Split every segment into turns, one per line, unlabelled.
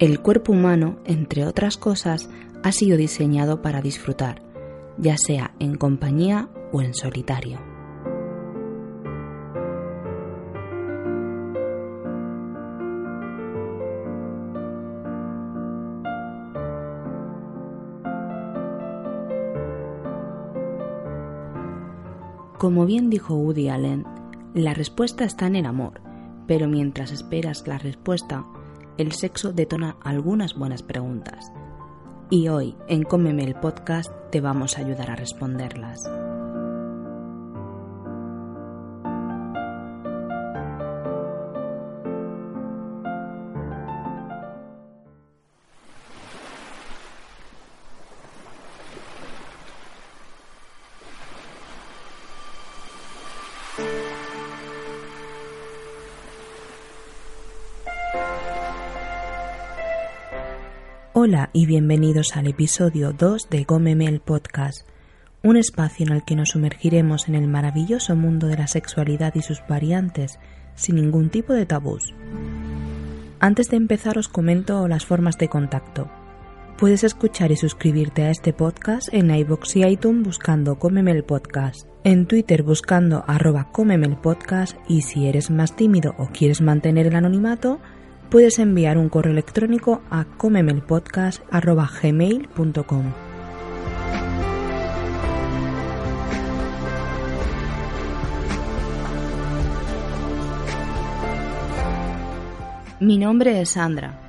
El cuerpo humano, entre otras cosas, ha sido diseñado para disfrutar, ya sea en compañía o en solitario. Como bien dijo Woody Allen, la respuesta está en el amor, pero mientras esperas la respuesta, el sexo detona algunas buenas preguntas. Y hoy, en Cómeme el podcast, te vamos a ayudar a responderlas. Hola y bienvenidos al episodio 2 de Gómeme el Podcast, un espacio en el que nos sumergiremos en el maravilloso mundo de la sexualidad y sus variantes sin ningún tipo de tabús. Antes de empezar os comento las formas de contacto. Puedes escuchar y suscribirte a este podcast en iVoox y iTunes buscando Cómeme el Podcast, en Twitter buscando arroba Cómeme el Podcast y si eres más tímido o quieres mantener el anonimato, puedes enviar un correo electrónico a comemelpodcast.gmail.com. Mi nombre es Sandra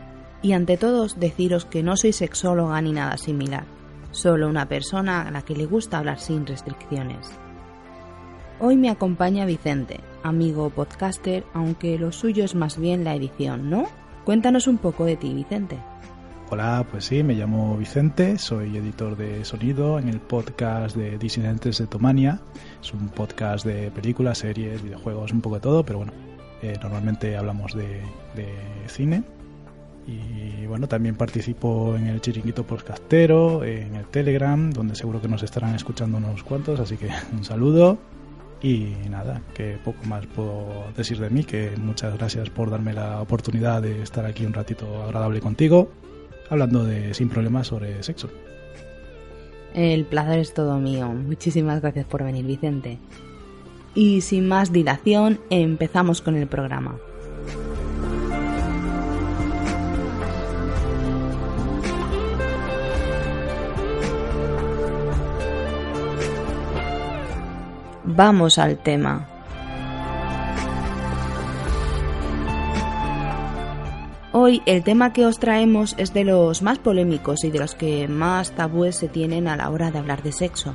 y ante todos deciros que no soy sexóloga ni nada similar, solo una persona a la que le gusta hablar sin restricciones. Hoy me acompaña Vicente, amigo podcaster, aunque lo suyo es más bien la edición, ¿no? Cuéntanos un poco de ti, Vicente.
Hola, pues sí, me llamo Vicente, soy editor de sonido en el podcast de Disidentes de Tomania. Es un podcast de películas, series, videojuegos, un poco de todo, pero bueno, eh, normalmente hablamos de, de, cine. Y bueno, también participo en el Chiringuito Podcastero, en el Telegram, donde seguro que nos estarán escuchando unos cuantos, así que un saludo. Y nada, que poco más puedo decir de mí, que muchas gracias por darme la oportunidad de estar aquí un ratito agradable contigo, hablando de sin problemas sobre sexo.
El placer es todo mío. Muchísimas gracias por venir, Vicente. Y sin más dilación, empezamos con el programa. Vamos al tema. Hoy el tema que os traemos es de los más polémicos y de los que más tabúes se tienen a la hora de hablar de sexo.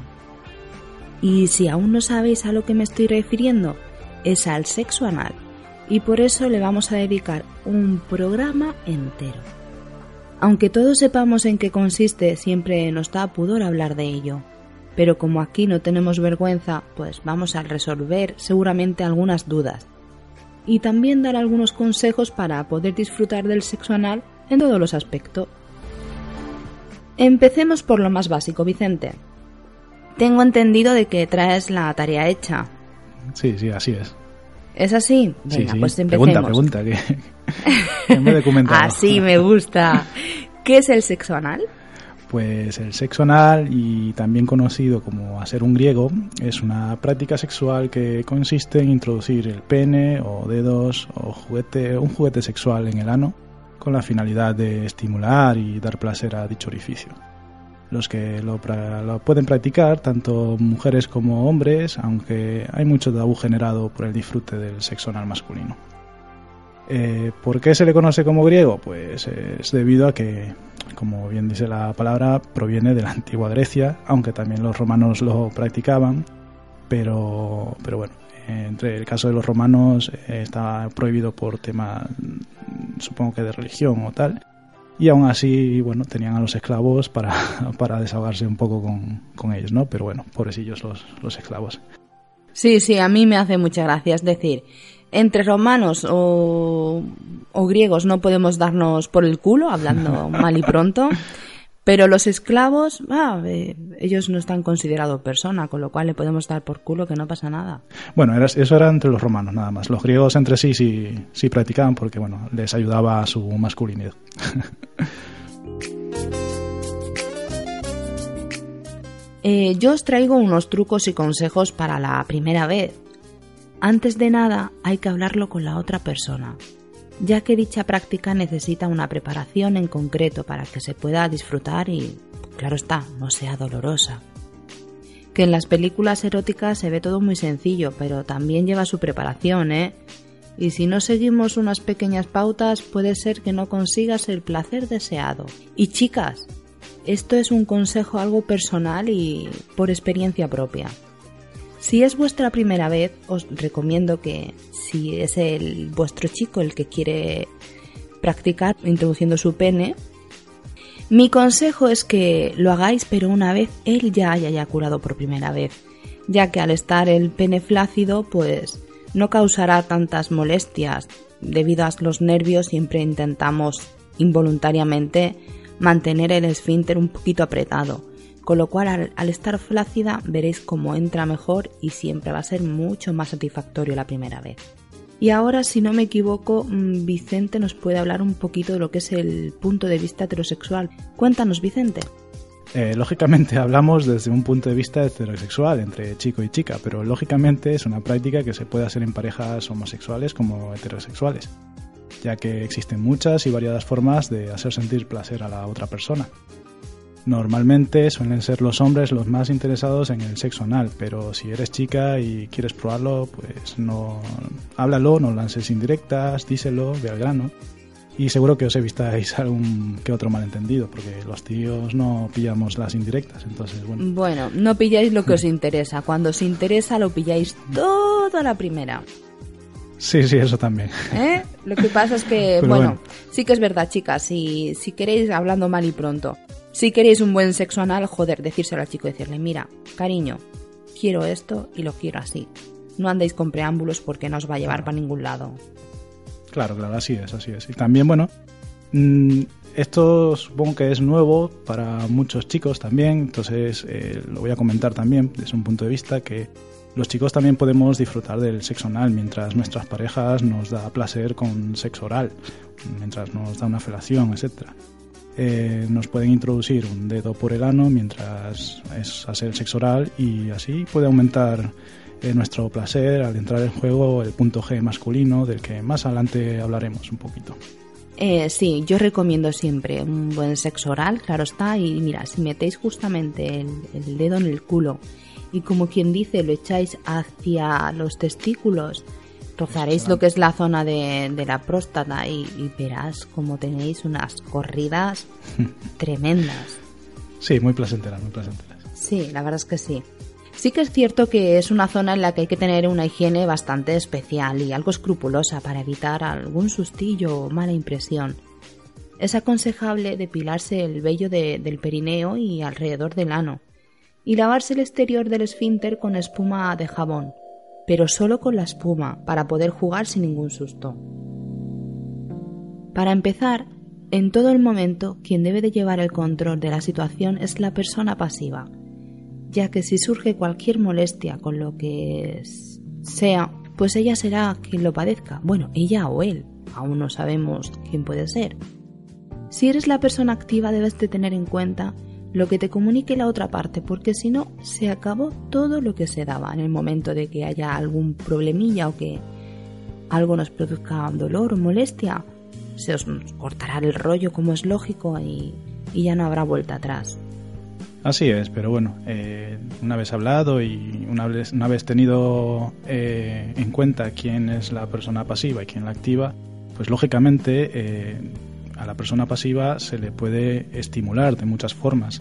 Y si aún no sabéis a lo que me estoy refiriendo, es al sexo anal, y por eso le vamos a dedicar un programa entero. Aunque todos sepamos en qué consiste, siempre nos da pudor hablar de ello pero como aquí no tenemos vergüenza, pues vamos a resolver seguramente algunas dudas y también dar algunos consejos para poder disfrutar del sexo anal en todos los aspectos. Empecemos por lo más básico, Vicente. Tengo entendido de que traes la tarea hecha.
Sí, sí, así es.
¿Es así?
Venga,
pues empecemos.
Pregunta, pregunta, que, me he
Así me gusta. ¿Qué es el sexo anal?
Pues el sexo anal, y también conocido como hacer un griego, es una práctica sexual que consiste en introducir el pene o dedos o juguete, un juguete sexual en el ano con la finalidad de estimular y dar placer a dicho orificio. Los que lo, lo pueden practicar, tanto mujeres como hombres, aunque hay mucho tabú generado por el disfrute del sexo anal masculino. Eh, ¿Por qué se le conoce como griego? Pues es debido a que, como bien dice la palabra, proviene de la antigua Grecia, aunque también los romanos lo practicaban, pero, pero bueno, entre el caso de los romanos eh, está prohibido por tema, supongo que de religión o tal, y aún así, bueno, tenían a los esclavos para, para desahogarse un poco con, con ellos, ¿no? Pero bueno, pobrecillos los, los esclavos.
Sí, sí, a mí me hace mucha gracia. Es decir, entre romanos o, griegos no podemos darnos por el culo, hablando mal y pronto. Pero los esclavos, ah, eh, ellos no están considerados persona, con lo cual le podemos dar por culo que no pasa nada.
Bueno, eso era entre los romanos nada más. Los griegos entre sí sí, sí practicaban porque, bueno, les ayudaba a su masculinidad.
Eh, yo os traigo unos trucos y consejos para la primera vez. Antes de nada, hay que hablarlo con la otra persona ya que dicha práctica necesita una preparación en concreto para que se pueda disfrutar y, claro está, no sea dolorosa. Que en las películas eróticas se ve todo muy sencillo, pero también lleva su preparación, ¿eh? Y si no seguimos unas pequeñas pautas, puede ser que no consigas el placer deseado. Y chicas, esto es un consejo algo personal y por experiencia propia. Si es vuestra primera vez, os recomiendo que si es el vuestro chico el que quiere practicar introduciendo su pene, mi consejo es que lo hagáis pero una vez él ya haya eyaculado por primera vez, ya que al estar el pene flácido pues no causará tantas molestias. Debido a los nervios siempre intentamos involuntariamente mantener el esfínter un poquito apretado con lo cual al, estar flácida veréis cómo entra mejor y siempre va a ser mucho más satisfactorio la primera vez. Y ahora, si no me equivoco, mm, Vicente nos puede hablar un poquito de lo que es el punto de vista heterosexual. Cuéntanos, Vicente.
Eh, lógicamente hablamos desde un punto de vista heterosexual, entre chico y chica, pero lógicamente es una práctica que se puede hacer en parejas homosexuales como heterosexuales, ya que existen muchas y variadas formas de hacer sentir placer a la otra persona. Normalmente suelen ser los hombres los más interesados en el sexo anal, pero si eres chica y quieres probarlo, pues no háblalo, no lances indirectas, díselo, ve al grano. Y seguro que os evitáis algún que otro malentendido, porque los tíos no pillamos las indirectas, entonces bueno.
Bueno, no pilláis lo que os interesa. Cuando os interesa lo pilláis todo a la primera.
Sí, sí, eso también.
¿Eh? Lo que pasa es que, bueno, sí que es verdad, chicas, si, si queréis hablando mal y pronto, si queréis un buen sexo anal, joder, decírselo al chico, decirle, mira, cariño, quiero esto y lo quiero así. No andéis con preámbulos porque no os va a llevar para ningún lado.
Claro, claro, así es, así es. Y también, bueno, mm, esto supongo que es nuevo para muchos chicos también, entonces eh, lo voy a comentar también desde un punto de vista que los chicos también podemos disfrutar del sexo anal mientras nuestras parejas nos da placer con sexo oral, mientras nos da una felación, etcétera. Eh, nos pueden introducir un dedo por el ano mientras es hacer el sexo oral y así puede aumentar eh, nuestro placer al entrar en juego el punto G masculino del que más adelante hablaremos un poquito.
Eh, sí, yo recomiendo siempre un buen sexo oral, claro está, y mira, si metéis justamente el dedo en el culo y como quien dice lo echáis hacia los testículos, rozaréis lo que es la zona de, la próstata y, verás como tenéis unas corridas tremendas.
Sí, muy placenteras, muy placenteras.
Sí, la verdad es que sí. Sí que es cierto que es una zona en la que hay que tener una higiene bastante especial y algo escrupulosa para evitar algún sustillo o mala impresión. Es aconsejable depilarse el vello del perineo y alrededor del ano, y lavarse el exterior del esfínter con espuma de jabón, pero solo con la espuma para poder jugar sin ningún susto. Para empezar, en todo el momento quien debe de llevar el control de la situación es la persona pasiva, ya que si surge cualquier molestia con lo que sea, pues ella será quien lo padezca, bueno, ella o él, aún no sabemos quién puede ser. Si eres la persona activa debes de tener en cuenta lo que te comunique la otra parte, porque si no, se acabó todo lo que se daba en el momento de que haya algún problemilla o que algo nos produzca dolor o molestia. Se os cortará el rollo como es lógico y, ya no habrá vuelta atrás.
Así es, pero bueno, eh, una vez hablado y una vez, una vez tenido eh, en cuenta quién es la persona pasiva y quién la activa, pues lógicamente eh, a la persona pasiva se le puede estimular de muchas formas.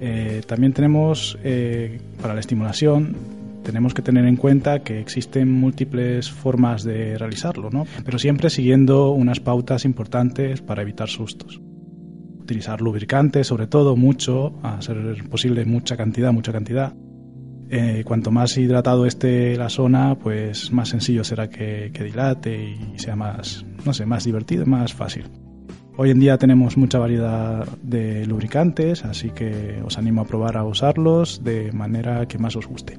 Eh, también tenemos, eh, para la estimulación, tenemos que tener en cuenta que existen múltiples formas de realizarlo, ¿no? pero siempre siguiendo unas pautas importantes para evitar sustos. Utilizar lubricante, sobre todo, mucho, a ser posible mucha cantidad, mucha cantidad. Eh, cuanto más hidratado esté la zona, pues más sencillo será que, que dilate y sea más, no sé, más divertido, más fácil. Hoy en día tenemos mucha variedad de lubricantes, así que os animo a probar a usarlos de manera que más os guste.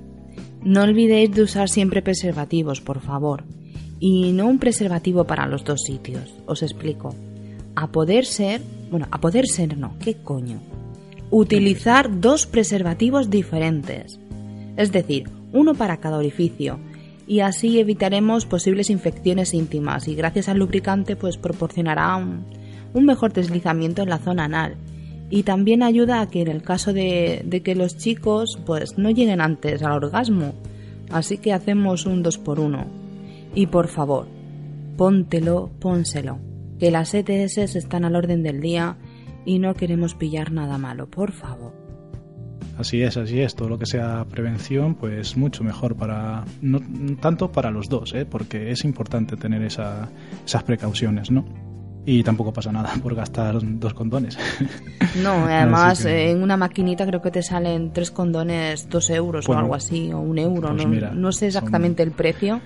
No olvidéis de usar siempre preservativos, por favor. Y no un preservativo para los dos sitios. Os explico. A poder ser... Bueno, a poder ser no. ¿Qué coño? Utilizar dos preservativos diferentes. Es decir, uno para cada orificio. Y así evitaremos posibles infecciones íntimas y gracias al lubricante pues proporcionará un, un mejor deslizamiento en la zona anal y también ayuda a que en el caso de, que los chicos pues no lleguen antes al orgasmo. Así que hacemos un 2 por 1 Y por favor, póntelo, pónselo, que las ETS están al orden del día y no queremos pillar nada malo, por favor.
Así es, así es. Todo lo que sea prevención, pues mucho mejor para, no tanto para los dos, ¿eh? porque es importante tener esa, esas precauciones, ¿no? Y tampoco pasa nada por gastar dos condones.
No, además en una maquinita creo que te salen tres condones dos euros o algo así, o un euro, pues no, no, sé exactamente el precio.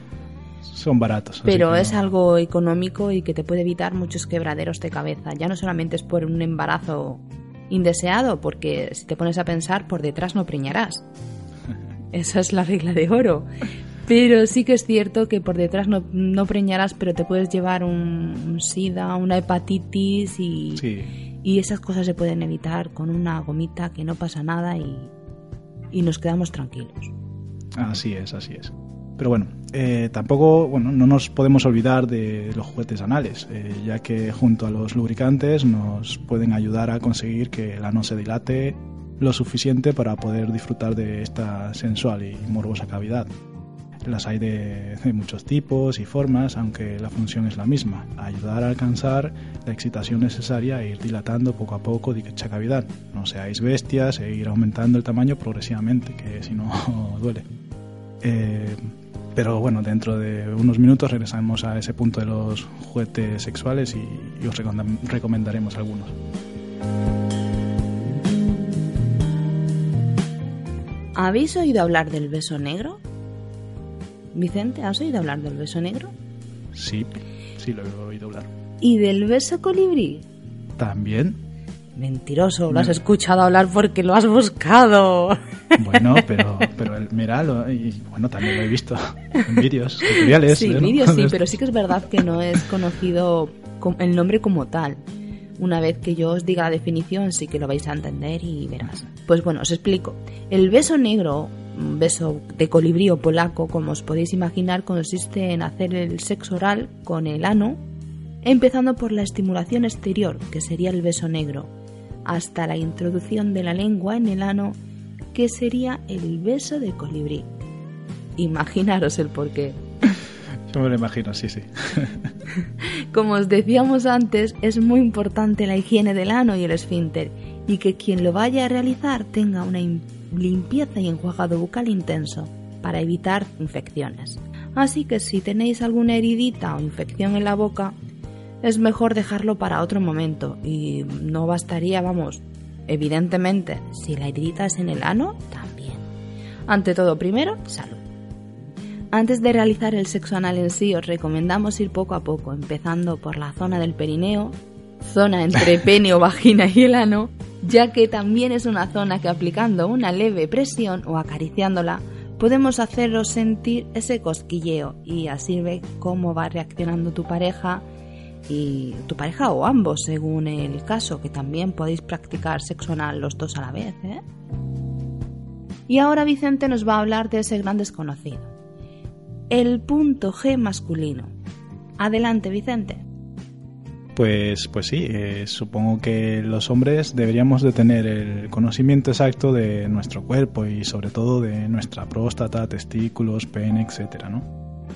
Son baratos.
Pero es algo económico y que te puede evitar muchos quebraderos de cabeza. Ya no solamente es por un embarazo indeseado, porque si te pones a pensar, por detrás no preñarás. Esa es la regla de oro. Pero sí que es cierto que por detrás no, no preñarás, pero te puedes llevar un, sida, una hepatitis y, y, esas cosas se pueden evitar con una gomita que no pasa nada y, y nos quedamos tranquilos.
Así es, así es. Pero bueno, eh, tampoco, bueno, no nos podemos olvidar de los juguetes anales, eh, ya que junto a los lubricantes nos pueden ayudar a conseguir que el ano se dilate lo suficiente para poder disfrutar de esta sensual y morbosa cavidad. Las hay de, muchos tipos y formas, aunque la función es la misma, ayudar a alcanzar la excitación necesaria e ir dilatando poco a poco dicha cavidad. No seáis bestias e ir aumentando el tamaño progresivamente, que si no duele. Eh, pero bueno, dentro de unos minutos regresamos a ese punto de los juguetes sexuales y os recomendaremos algunos.
¿Habéis oído hablar del beso negro? Vicente, ¿has oído hablar del beso negro?
Sí, sí lo he oído hablar.
¿Y del beso colibrí?
También.
Mentiroso, lo has escuchado hablar porque lo has buscado.
Bueno, pero, pero el, mira, y, bueno, también lo he visto en vídeos tutoriales.
Sí, vídeos sí, pero sí que es verdad que no es conocido el nombre como tal. Una vez que yo os diga la definición, sí que lo vais a entender y verás. Pues bueno, os explico. El beso negro beso de colibrí o polaco, como os podéis imaginar, consiste en hacer el sexo oral con el ano, empezando por la estimulación exterior, que sería el beso negro, hasta la introducción de la lengua en el ano, que sería el beso de colibrí. Imaginaros el porqué.
Yo me lo imagino, sí, sí.
Como os decíamos antes, es muy importante la higiene del ano y el esfínter, y que quien lo vaya a realizar tenga una limpieza y enjuagado bucal intenso para evitar infecciones. Así que si tenéis alguna heridita o infección en la boca, es mejor dejarlo para otro momento y no bastaría, vamos, evidentemente, si la heridita es en el ano, también. Ante todo, primero, salud. Antes de realizar el sexo anal en sí, os recomendamos ir poco a poco, empezando por la zona del perineo, zona entre pene o vagina y el ano, ya que también es una zona que aplicando una leve presión o acariciándola podemos haceros sentir ese cosquilleo y así ve cómo va reaccionando tu pareja y tu pareja o ambos según el caso, que también podéis practicar sexo anal los dos a la vez. ¿eh? Y ahora Vicente nos va a hablar de ese gran desconocido, el punto G masculino. Adelante Vicente.
Pues, pues sí, eh, supongo que los hombres deberíamos de tener el conocimiento exacto de nuestro cuerpo y sobre todo de nuestra próstata, testículos, pene, etcétera, ¿no?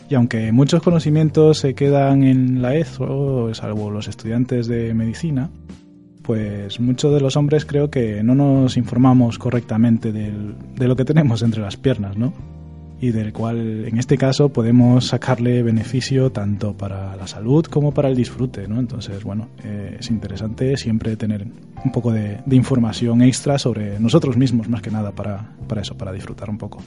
Y aunque muchos conocimientos se quedan en la ESO, salvo los estudiantes de medicina, pues muchos de los hombres creo que no nos informamos correctamente de lo que tenemos entre las piernas, ¿no? Y del cual en este caso podemos sacarle beneficio tanto para la salud como para el disfrute, ¿no? Entonces, bueno, eh, es interesante siempre tener un poco de, información extra sobre nosotros mismos, más que nada para, para eso, para disfrutar un poco.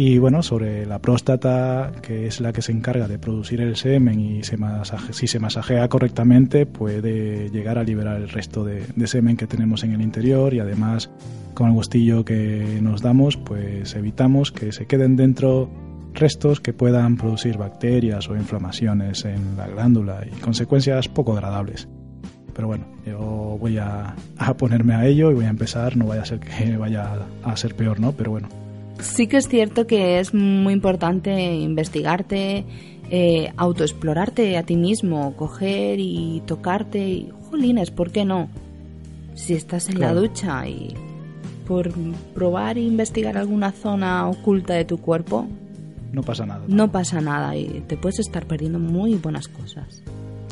Y bueno, sobre la próstata, que es la que se encarga de producir el semen y si se masajea correctamente puede llegar a liberar el resto de, semen que tenemos en el interior y además con el gustillo que nos damos pues evitamos que se queden dentro restos que puedan producir bacterias o inflamaciones en la glándula y consecuencias poco agradables. Pero bueno, yo voy a, a ponerme a ello y voy a empezar, no vaya a ser que vaya a ser peor, ¿no? Pero bueno,
Sí que es cierto que es muy importante investigarte, eh, autoexplorarte a ti mismo, coger y tocarte y, jolines, ¿por qué no? Si estás en la ducha y por probar e investigar alguna zona oculta de tu cuerpo,
no pasa nada.
No pasa nada y te puedes estar perdiendo muy buenas cosas.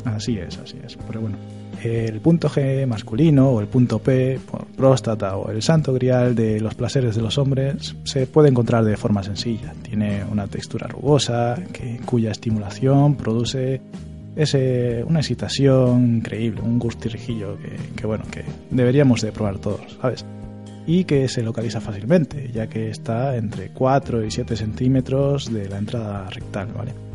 Así es, así es. Pero bueno, el punto G masculino o el punto P, próstata o el santo grial de los placeres de los hombres se puede encontrar de forma sencilla. Tiene una textura rugosa que, cuya estimulación produce ese, una excitación increíble, un gustirrijillo que, que, bueno, que deberíamos de probar todos, ¿sabes? Y que se localiza fácilmente, ya que está entre 4 y 7 centímetros de la entrada rectal, ¿vale?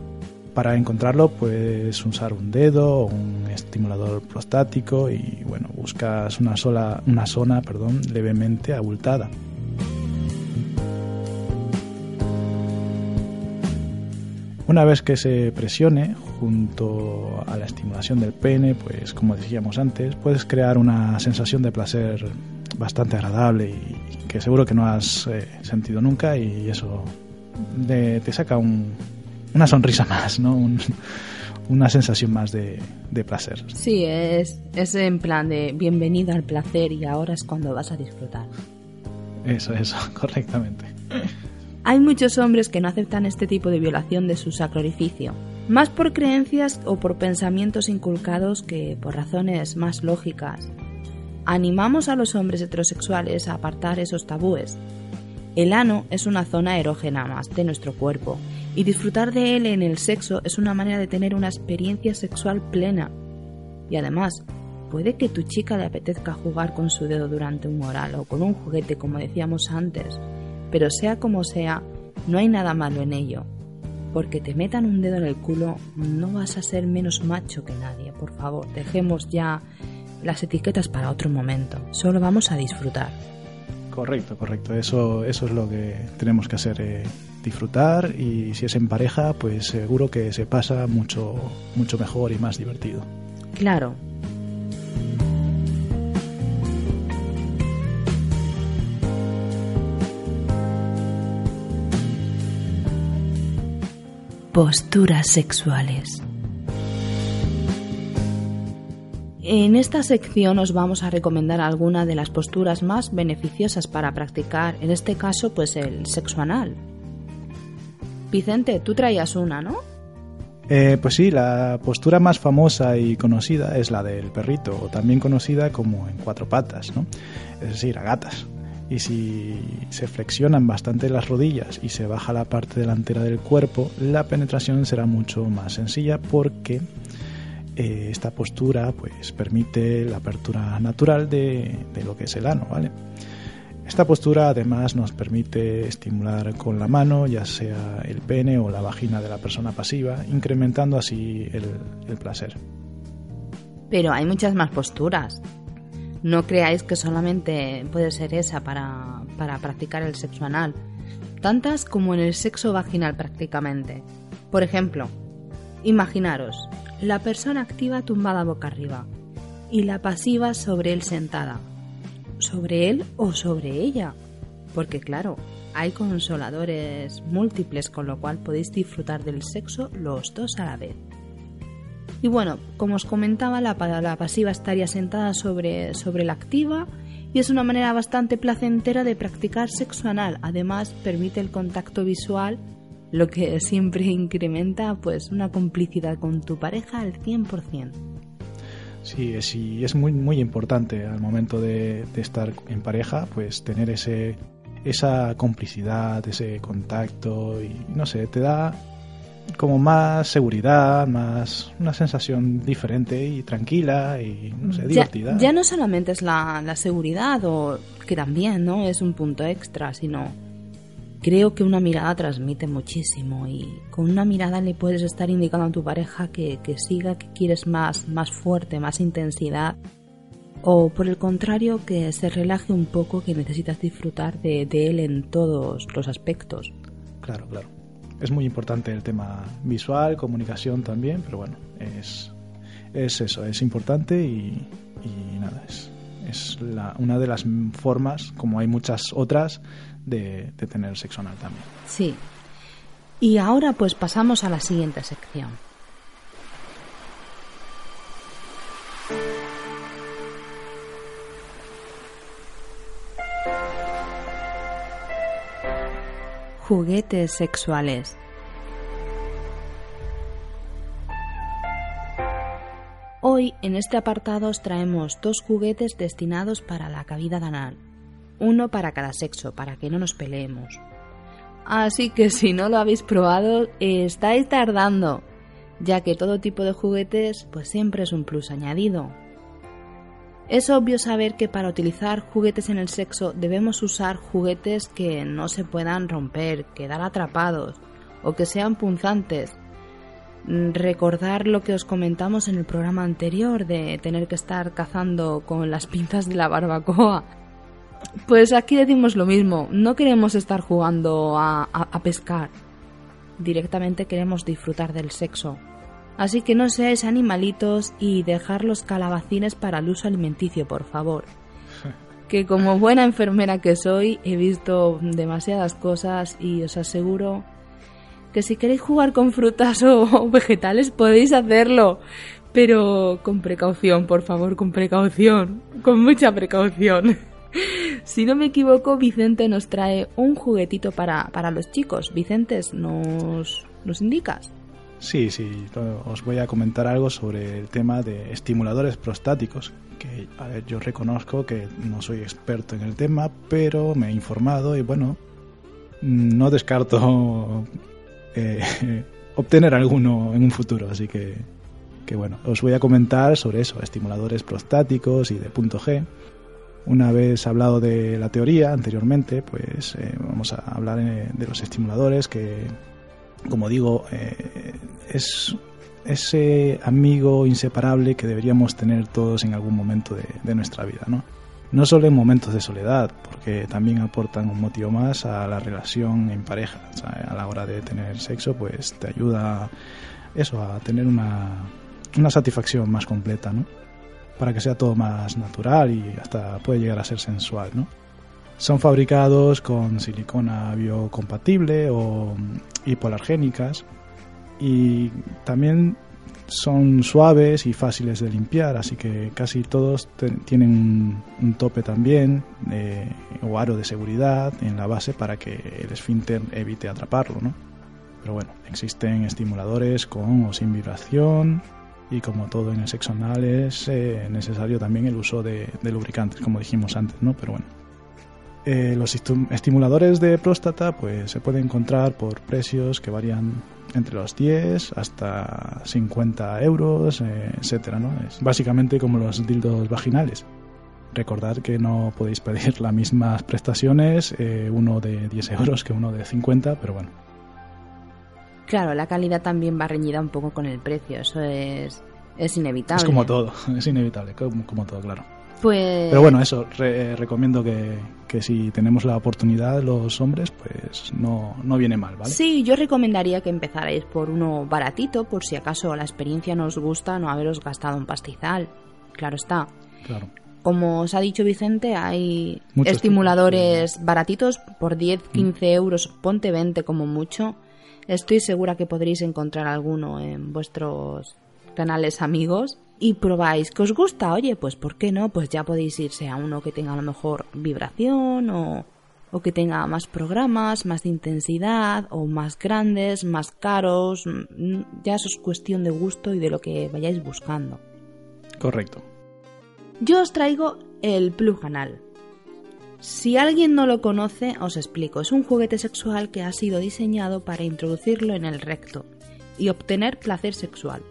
Para encontrarlo puedes usar un dedo o un estimulador prostático y bueno, buscas una sola una zona, perdón, levemente abultada. Una vez que se presione junto a la estimulación del pene, pues como decíamos antes, puedes crear una sensación de placer bastante agradable y que seguro que no has eh, sentido nunca y eso te saca un, una sonrisa más, ¿no? una sensación más de, placer.
Sí, es, es en plan de bienvenido al placer y ahora es cuando vas a disfrutar.
Eso, eso, correctamente.
Hay muchos hombres que no aceptan este tipo de violación de su sacro orificio, más por creencias o por pensamientos inculcados que por razones más lógicas. Animamos a los hombres heterosexuales a apartar esos tabúes. El ano es una zona erógena más de nuestro cuerpo y disfrutar de él en el sexo es una manera de tener una experiencia sexual plena. Y además, puede que tu chica le apetezca jugar con su dedo durante un oral o con un juguete como decíamos antes, pero sea como sea, no hay nada malo en ello. Porque te metan un dedo en el culo no vas a ser menos macho que nadie, por favor, dejemos ya las etiquetas para otro momento, solo vamos a disfrutar.
Correcto, correcto, eso, eso es lo que tenemos que hacer. Eh disfrutar y si es en pareja, pues seguro que se pasa mucho, mucho mejor y más divertido.
Claro. Posturas sexuales. En esta sección os vamos a recomendar algunas de las posturas más beneficiosas para practicar, en este caso pues el sexo anal. Vicente, tú traías una, ¿no?
Eh, pues sí, la postura más famosa y conocida es la del perrito, o también conocida como en cuatro patas, ¿no? Es decir, a gatas. Y si se flexionan bastante las rodillas y se baja la parte delantera del cuerpo, la penetración será mucho más sencilla porque eh, esta postura pues permite la apertura natural de, de lo que es el ano, ¿vale? Esta postura además nos permite estimular con la mano, ya sea el pene o la vagina de la persona pasiva, incrementando así el, placer.
Pero hay muchas más posturas. No creáis que solamente puede ser esa para, para practicar el sexo anal. Tantas como en el sexo vaginal prácticamente. Por ejemplo, imaginaros, la persona activa tumbada boca arriba y la pasiva sobre él sentada sobre él o sobre ella. Porque claro, hay consoladores múltiples, con lo cual podéis disfrutar del sexo los dos a la vez. Y bueno, como os comentaba, la, pasiva estaría sentada sobre, sobre la activa y es una manera bastante placentera de practicar sexo anal. Además, permite el contacto visual, lo que siempre incrementa pues una complicidad con tu pareja al 100%.
Sí, es, es muy, muy importante al momento de, estar en pareja, pues tener ese, esa complicidad, ese contacto y no sé, te da como más seguridad, más una sensación diferente y tranquila y no sé, divertida.
Ya, no solamente es la, la seguridad o que también no es un punto extra, sino creo que una mirada transmite muchísimo y con una mirada le puedes estar indicando a tu pareja que, siga, que quieres más, más fuerte, más intensidad o por el contrario que se relaje un poco, que necesitas disfrutar de, de él en todos los aspectos.
Claro, claro. Es muy importante el tema visual, comunicación también, pero bueno, es, es eso, es importante y, y nada, es, es la, una de las formas, como hay muchas otras, de, tener sexo anal también.
Sí. Y ahora pues pasamos a la siguiente sección. Juguetes sexuales. Hoy en este apartado os traemos dos juguetes destinados para la cavidad anal, uno para cada sexo, para que no nos peleemos. Así que si no lo habéis probado, estáis tardando, ya que todo tipo de juguetes pues siempre es un plus añadido. Es obvio saber que para utilizar juguetes en el sexo debemos usar juguetes que no se puedan romper, quedar atrapados o que sean punzantes, recordar lo que os comentamos en el programa anterior de tener que estar cazando con las pinzas de la barbacoa. Pues aquí decimos lo mismo, no queremos estar jugando a, pescar, directamente queremos disfrutar del sexo. Así que no seáis animalitos y dejar los calabacines para el uso alimenticio, por favor. Que como buena enfermera que soy, he visto demasiadas cosas y os aseguro que si queréis jugar con frutas o, vegetales podéis hacerlo, pero con precaución, por favor, con precaución, con mucha precaución. Si no me equivoco, Vicente nos trae un juguetito para, para los chicos. Vicentes, ¿nos, ¿nos indicas?
Sí, sí, os voy a comentar algo sobre el tema de estimuladores prostáticos, que a ver, yo reconozco que no soy experto en el tema, pero me he informado y bueno, no descarto eh, obtener alguno en un futuro. Así que, que, bueno, os voy a comentar sobre eso, estimuladores prostáticos y de punto G. Una vez hablado de la teoría anteriormente, pues eh, vamos a hablar eh, de los estimuladores que, como digo, es ese amigo inseparable que deberíamos tener todos en algún momento de, de nuestra vida, ¿no? no solo en momentos de soledad, porque también aportan un motivo más a la relación en pareja. a la hora de tener sexo, pues te ayuda eso, a tener una, una satisfacción más completa, ¿no? Para que sea todo más natural y hasta puede llegar a ser sensual, ¿no? Son fabricados con silicona biocompatible o hipoalergénicas y también son suaves y fáciles de limpiar, así que casi todos tienen un, tope también eh, o aro de seguridad en la base para que el esfínter evite atraparlo, ¿no? Pero bueno, existen estimuladores con o sin vibración y como todo en el sexo anal es eh, necesario también el uso de, de lubricantes, como dijimos antes, ¿no? Pero bueno, eh, los estimuladores de próstata pues se pueden encontrar por precios que varían entre los 10 hasta 50 euros, eh, etcétera, ¿no? Es básicamente como los dildos vaginales. Recordad que no podéis pedir las mismas prestaciones, eh, uno de 10 euros que uno de 50, pero bueno.
Claro, la calidad también va reñida un poco con el precio, eso es, es inevitable.
Es como todo, es inevitable, como todo, claro.
Pues...
Pero bueno, eso, recomiendo que, que, si tenemos la oportunidad los hombres, pues no, no viene mal, ¿vale?
Sí, yo recomendaría que empezarais por uno baratito, por si acaso la experiencia no os gusta, no haberos gastado un pastizal. Claro está.
Claro.
Como os ha dicho Vicente, hay estimuladores baratitos por 10, 15 mm. euros, ponte 20 como mucho. Estoy segura que podréis encontrar alguno en vuestros canales amigos y probáis que os gusta, oye, pues ¿por qué no? Pues ya podéis irse a uno que tenga a lo mejor vibración o, o que tenga más programas, más de intensidad o más grandes, más caros. Mm, ya eso es cuestión de gusto y de lo que vayáis buscando.
Correcto.
Yo os traigo el plug anal. Si alguien no lo conoce, os explico. Es un juguete sexual que ha sido diseñado para introducirlo en el recto y obtener placer sexual.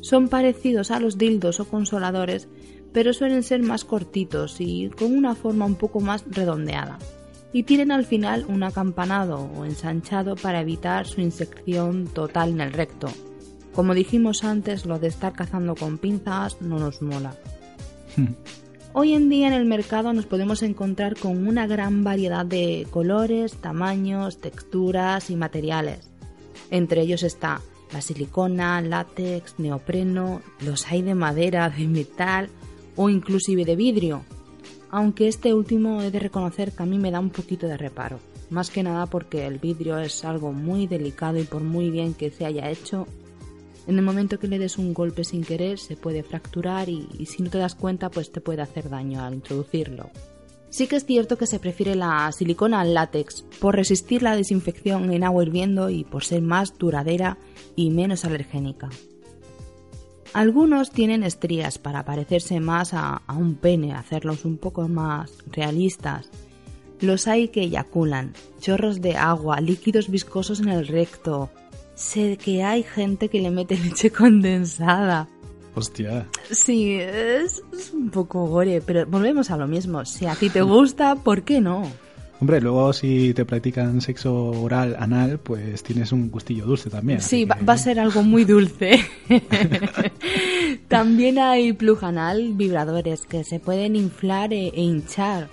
Son parecidos a los dildos o consoladores, pero suelen ser más cortitos y con una forma un poco más redondeada. y tienen al final un acampanado o ensanchado para evitar su insección total en el recto. Como dijimos antes, lo de estar cazando con pinzas no nos mola. Hoy en día en el mercado nos podemos encontrar con una gran variedad de colores, tamaños, texturas y materiales. Entre ellos está la silicona, látex, neopreno, los hay de madera, de metal o inclusive de vidrio, aunque este último he de reconocer que a mí me da un poquito de reparo, más que nada porque el vidrio es algo muy delicado y por muy bien que se haya hecho, en el momento que le des un golpe sin querer se puede fracturar y, si no te das cuenta pues te puede hacer daño al introducirlo. Sí que es cierto que se prefiere la silicona al látex por resistir la desinfección en agua hirviendo y por ser más duradera y menos alergénica. Algunos tienen estrías para parecerse más a, un pene, hacerlos un poco más realistas. Los hay que eyaculan, chorros de agua, líquidos viscosos en el recto. Sé que hay gente que le mete leche condensada.
Hostia.
Sí, es, es un poco gore, pero volvemos a lo mismo. Si a ti te gusta, ¿por qué no?
Hombre, luego si te practican sexo oral, anal, pues tienes un gustillo dulce también.
Sí, va, a ser algo muy dulce. también hay plug anal vibradores que se pueden inflar e, e, hinchar.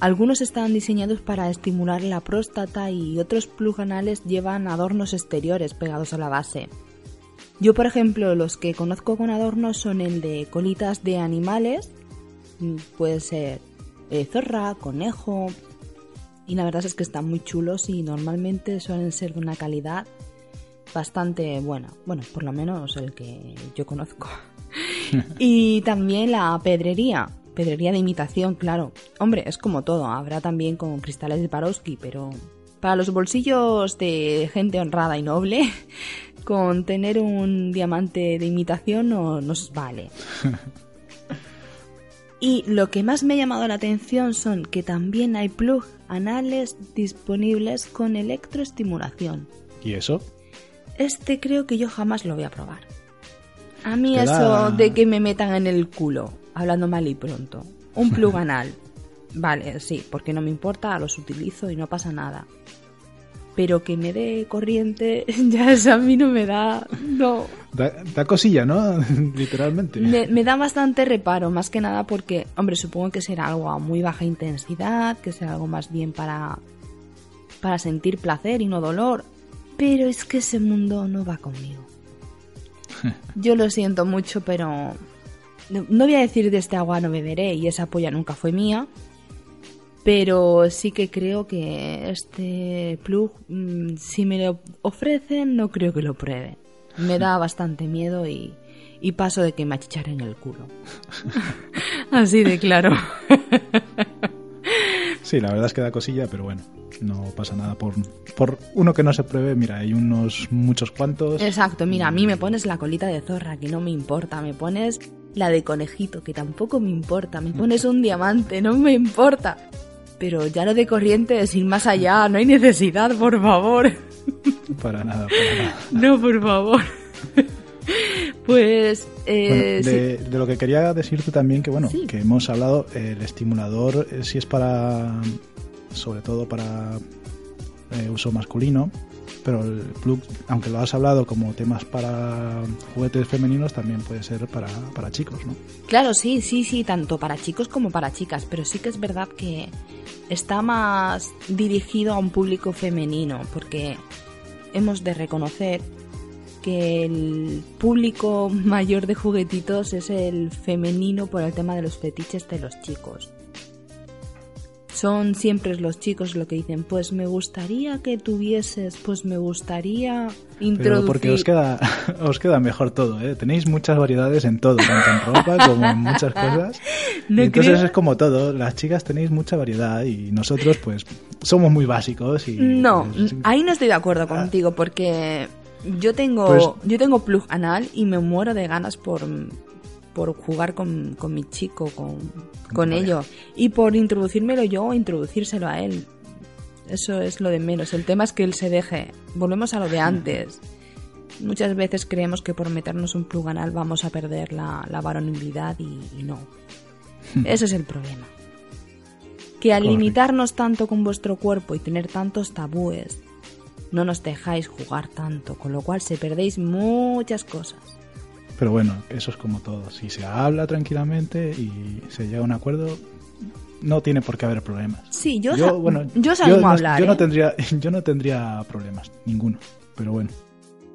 Algunos están diseñados para estimular la próstata y otros plug anales llevan adornos exteriores pegados a la base. Yo, por ejemplo, los que conozco con adornos son el de colitas de animales, mm, puede ser eh, zorra, conejo, y la verdad es que están muy chulos y normalmente suelen ser de una calidad bastante buena. Bueno, por lo menos el que yo conozco. y también la pedrería. Pedrería de imitación, claro. Hombre, es como todo. Habrá también con cristales de Paroski, pero para los bolsillos de gente honrada y noble, con tener un diamante de imitación no nos vale. Y lo que más me ha llamado la atención son que también hay plug anales disponibles con electroestimulación.
¿Y eso?
Este creo que yo jamás lo voy a probar. A mí eso de que me metan en el culo, hablando mal y pronto. Un plug anal. Vale, sí, porque no me importa, los utilizo y no pasa nada pero que me dé corriente, ya eso a mí no me da, no.
Da, cosilla, ¿no? Literalmente.
Me, da bastante reparo, más que nada porque, hombre, supongo que será algo a muy baja intensidad, que será algo más bien para, para sentir placer y no dolor, pero es que ese mundo no va conmigo. Yo lo siento mucho, pero no voy a decir de este agua no beberé y esa polla nunca fue mía, pero sí que creo que este plug, mm, si me lo ofrecen, no creo que lo pruebe. Me da bastante miedo y, paso de que me achicharen el culo. Así de claro.
sí, la verdad es que da cosilla, pero bueno, no pasa nada por, por uno que no se pruebe. Mira, hay unos muchos cuantos.
Exacto, mira, a mí me pones la colita de zorra, que no me importa. Me pones la de conejito, que tampoco me importa. Me pones un diamante, no me importa pero ya lo de corriente es ir más allá, no hay necesidad, por favor.
Para nada, para nada.
No, por favor. Pues
eh, de, lo que quería decirte también que bueno que hemos hablado el estimulador eh, si es para sobre todo para eh, uso masculino pero el plug, aunque lo has hablado como temas para juguetes femeninos, también puede ser para, para chicos, ¿no?
Claro, sí, sí, sí, tanto para chicos como para chicas, pero sí que es verdad que está más dirigido a un público femenino, porque hemos de reconocer que el público mayor de juguetitos es el femenino por el tema de los fetiches de los chicos son siempre los chicos lo que dicen, pues me gustaría que tuvieses, pues me gustaría introducir... Pero
porque os queda, os queda mejor todo, ¿eh? Tenéis muchas variedades en todo, tanto en ropa como en muchas cosas. entonces es como todo, las chicas tenéis mucha variedad y nosotros pues somos muy básicos y...
No, pues, ahí no estoy de acuerdo contigo porque yo tengo, pues yo tengo plug anal y me muero de ganas por por jugar con, mi chico, con, con ello. Y por introducírmelo yo o introducírselo a él. Eso es lo de menos. El tema es que él se deje. Volvemos a lo de antes. Muchas veces creemos que por meternos un plug anal vamos a perder la, la varonilidad y, no. Ese es el problema. que al limitarnos tanto con vuestro cuerpo y tener tantos tabúes, no nos dejáis jugar tanto, con lo cual se perdéis muchas cosas.
Pero bueno, eso es como todo. Si se habla tranquilamente y se llega a un acuerdo, no tiene por qué haber problemas.
Sí, yo, yo, bueno, yo no, hablar.
Yo, no
¿eh?
tendría, yo no tendría problemas, ninguno. Pero bueno,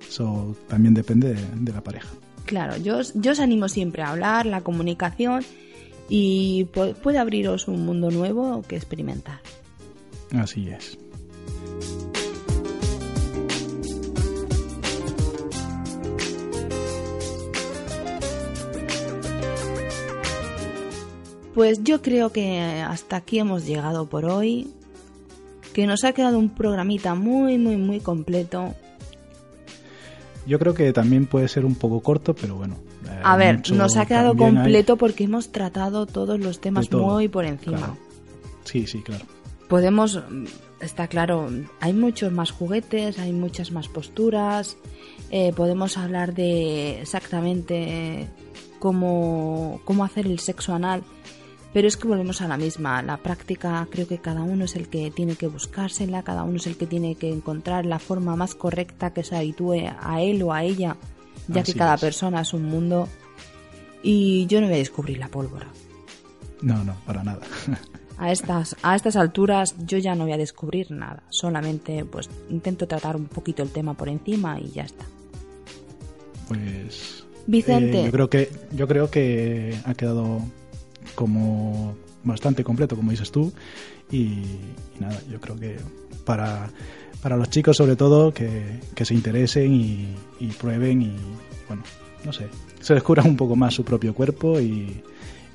eso también depende de, la pareja.
Claro, yo, yo os animo siempre a hablar, la comunicación y puede abriros un mundo nuevo que experimentar.
Así es.
Pues yo creo que hasta aquí hemos llegado por hoy, que nos ha quedado un programita muy, muy, muy completo.
Yo creo que también puede ser un poco corto, pero bueno.
Eh, a ver, nos ha quedado completo porque hemos tratado todos los temas muy por encima.
Sí, sí, claro.
Podemos, está claro, hay muchos más juguetes, hay muchas más posturas, eh, podemos hablar de exactamente cómo, cómo hacer el sexo anal pero es que volvemos a la misma. La práctica creo que cada uno es el que tiene que buscársela, cada uno es el que tiene que encontrar la forma más correcta que se habitúe a él o a ella, ya que cada persona es un mundo. Y yo no voy a descubrir la pólvora.
No, no, para nada.
a estas, a estas alturas yo ya no voy a descubrir nada. Solamente pues intento tratar un poquito el tema por encima y ya está.
Pues
Vicente.
Eh, yo creo que yo creo que ha quedado como bastante completo, como dices tú. Y, nada, yo creo que para, para los chicos sobre todo que, se interesen y, prueben y, bueno, no sé, se descubran un poco más su propio cuerpo y,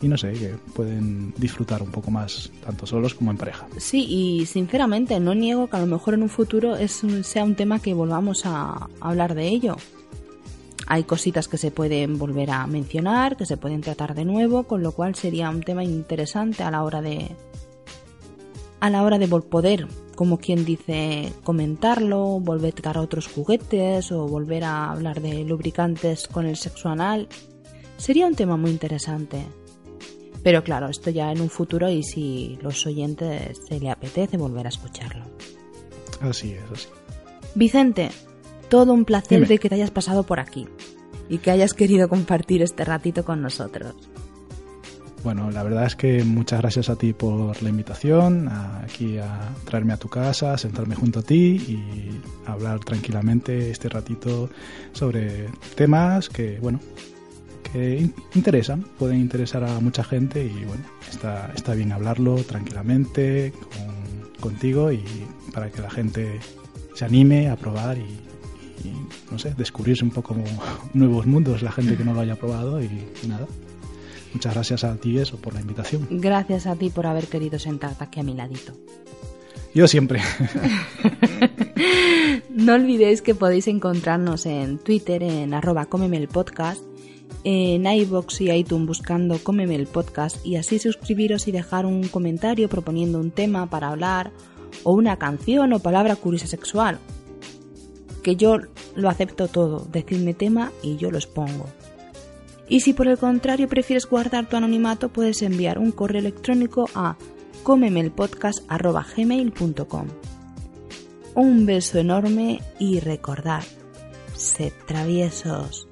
y no sé, que pueden disfrutar un poco más, tanto solos como en pareja.
Sí, y sinceramente no niego que a lo mejor en un futuro es, sea un tema que volvamos a hablar de ello. Hay cositas que se pueden volver a mencionar, que se pueden tratar de nuevo, con lo cual sería un tema interesante a la hora de a la hora de poder, como quien dice, comentarlo, volver a tratar otros juguetes o volver a hablar de lubricantes con el sexo anal. Sería un tema muy interesante. Pero claro, esto ya en un futuro y si los oyentes se le apetece volver a escucharlo.
Así es, así.
Vicente, todo un placer de que te hayas pasado por aquí y que hayas querido compartir este ratito con nosotros.
Bueno, la verdad es que muchas gracias a ti por la invitación, aquí a traerme a tu casa, a sentarme junto a ti y hablar tranquilamente este ratito sobre temas que, bueno, que interesan, pueden interesar a mucha gente y, bueno, está, está bien hablarlo tranquilamente contigo y para que la gente se anime a probar y, y, no sé, descubrirse un poco nuevos mundos, la gente que no lo haya probado y, nada. Muchas gracias a ti eso por la invitación.
Gracias a ti por haber querido sentarte aquí a mi ladito.
Yo siempre.
no olvidéis que podéis encontrarnos en Twitter en arroba el podcast, en iBox y iTunes buscando Cómeme el podcast y así suscribiros y dejar un comentario proponiendo un tema para hablar o una canción o palabra curiosa sexual que yo lo acepto todo, decidme tema y yo los pongo. Y si por el contrario prefieres guardar tu anonimato, puedes enviar un correo electrónico a comemelpodcast.gmail.com. Un beso enorme y recordad, sed traviesos.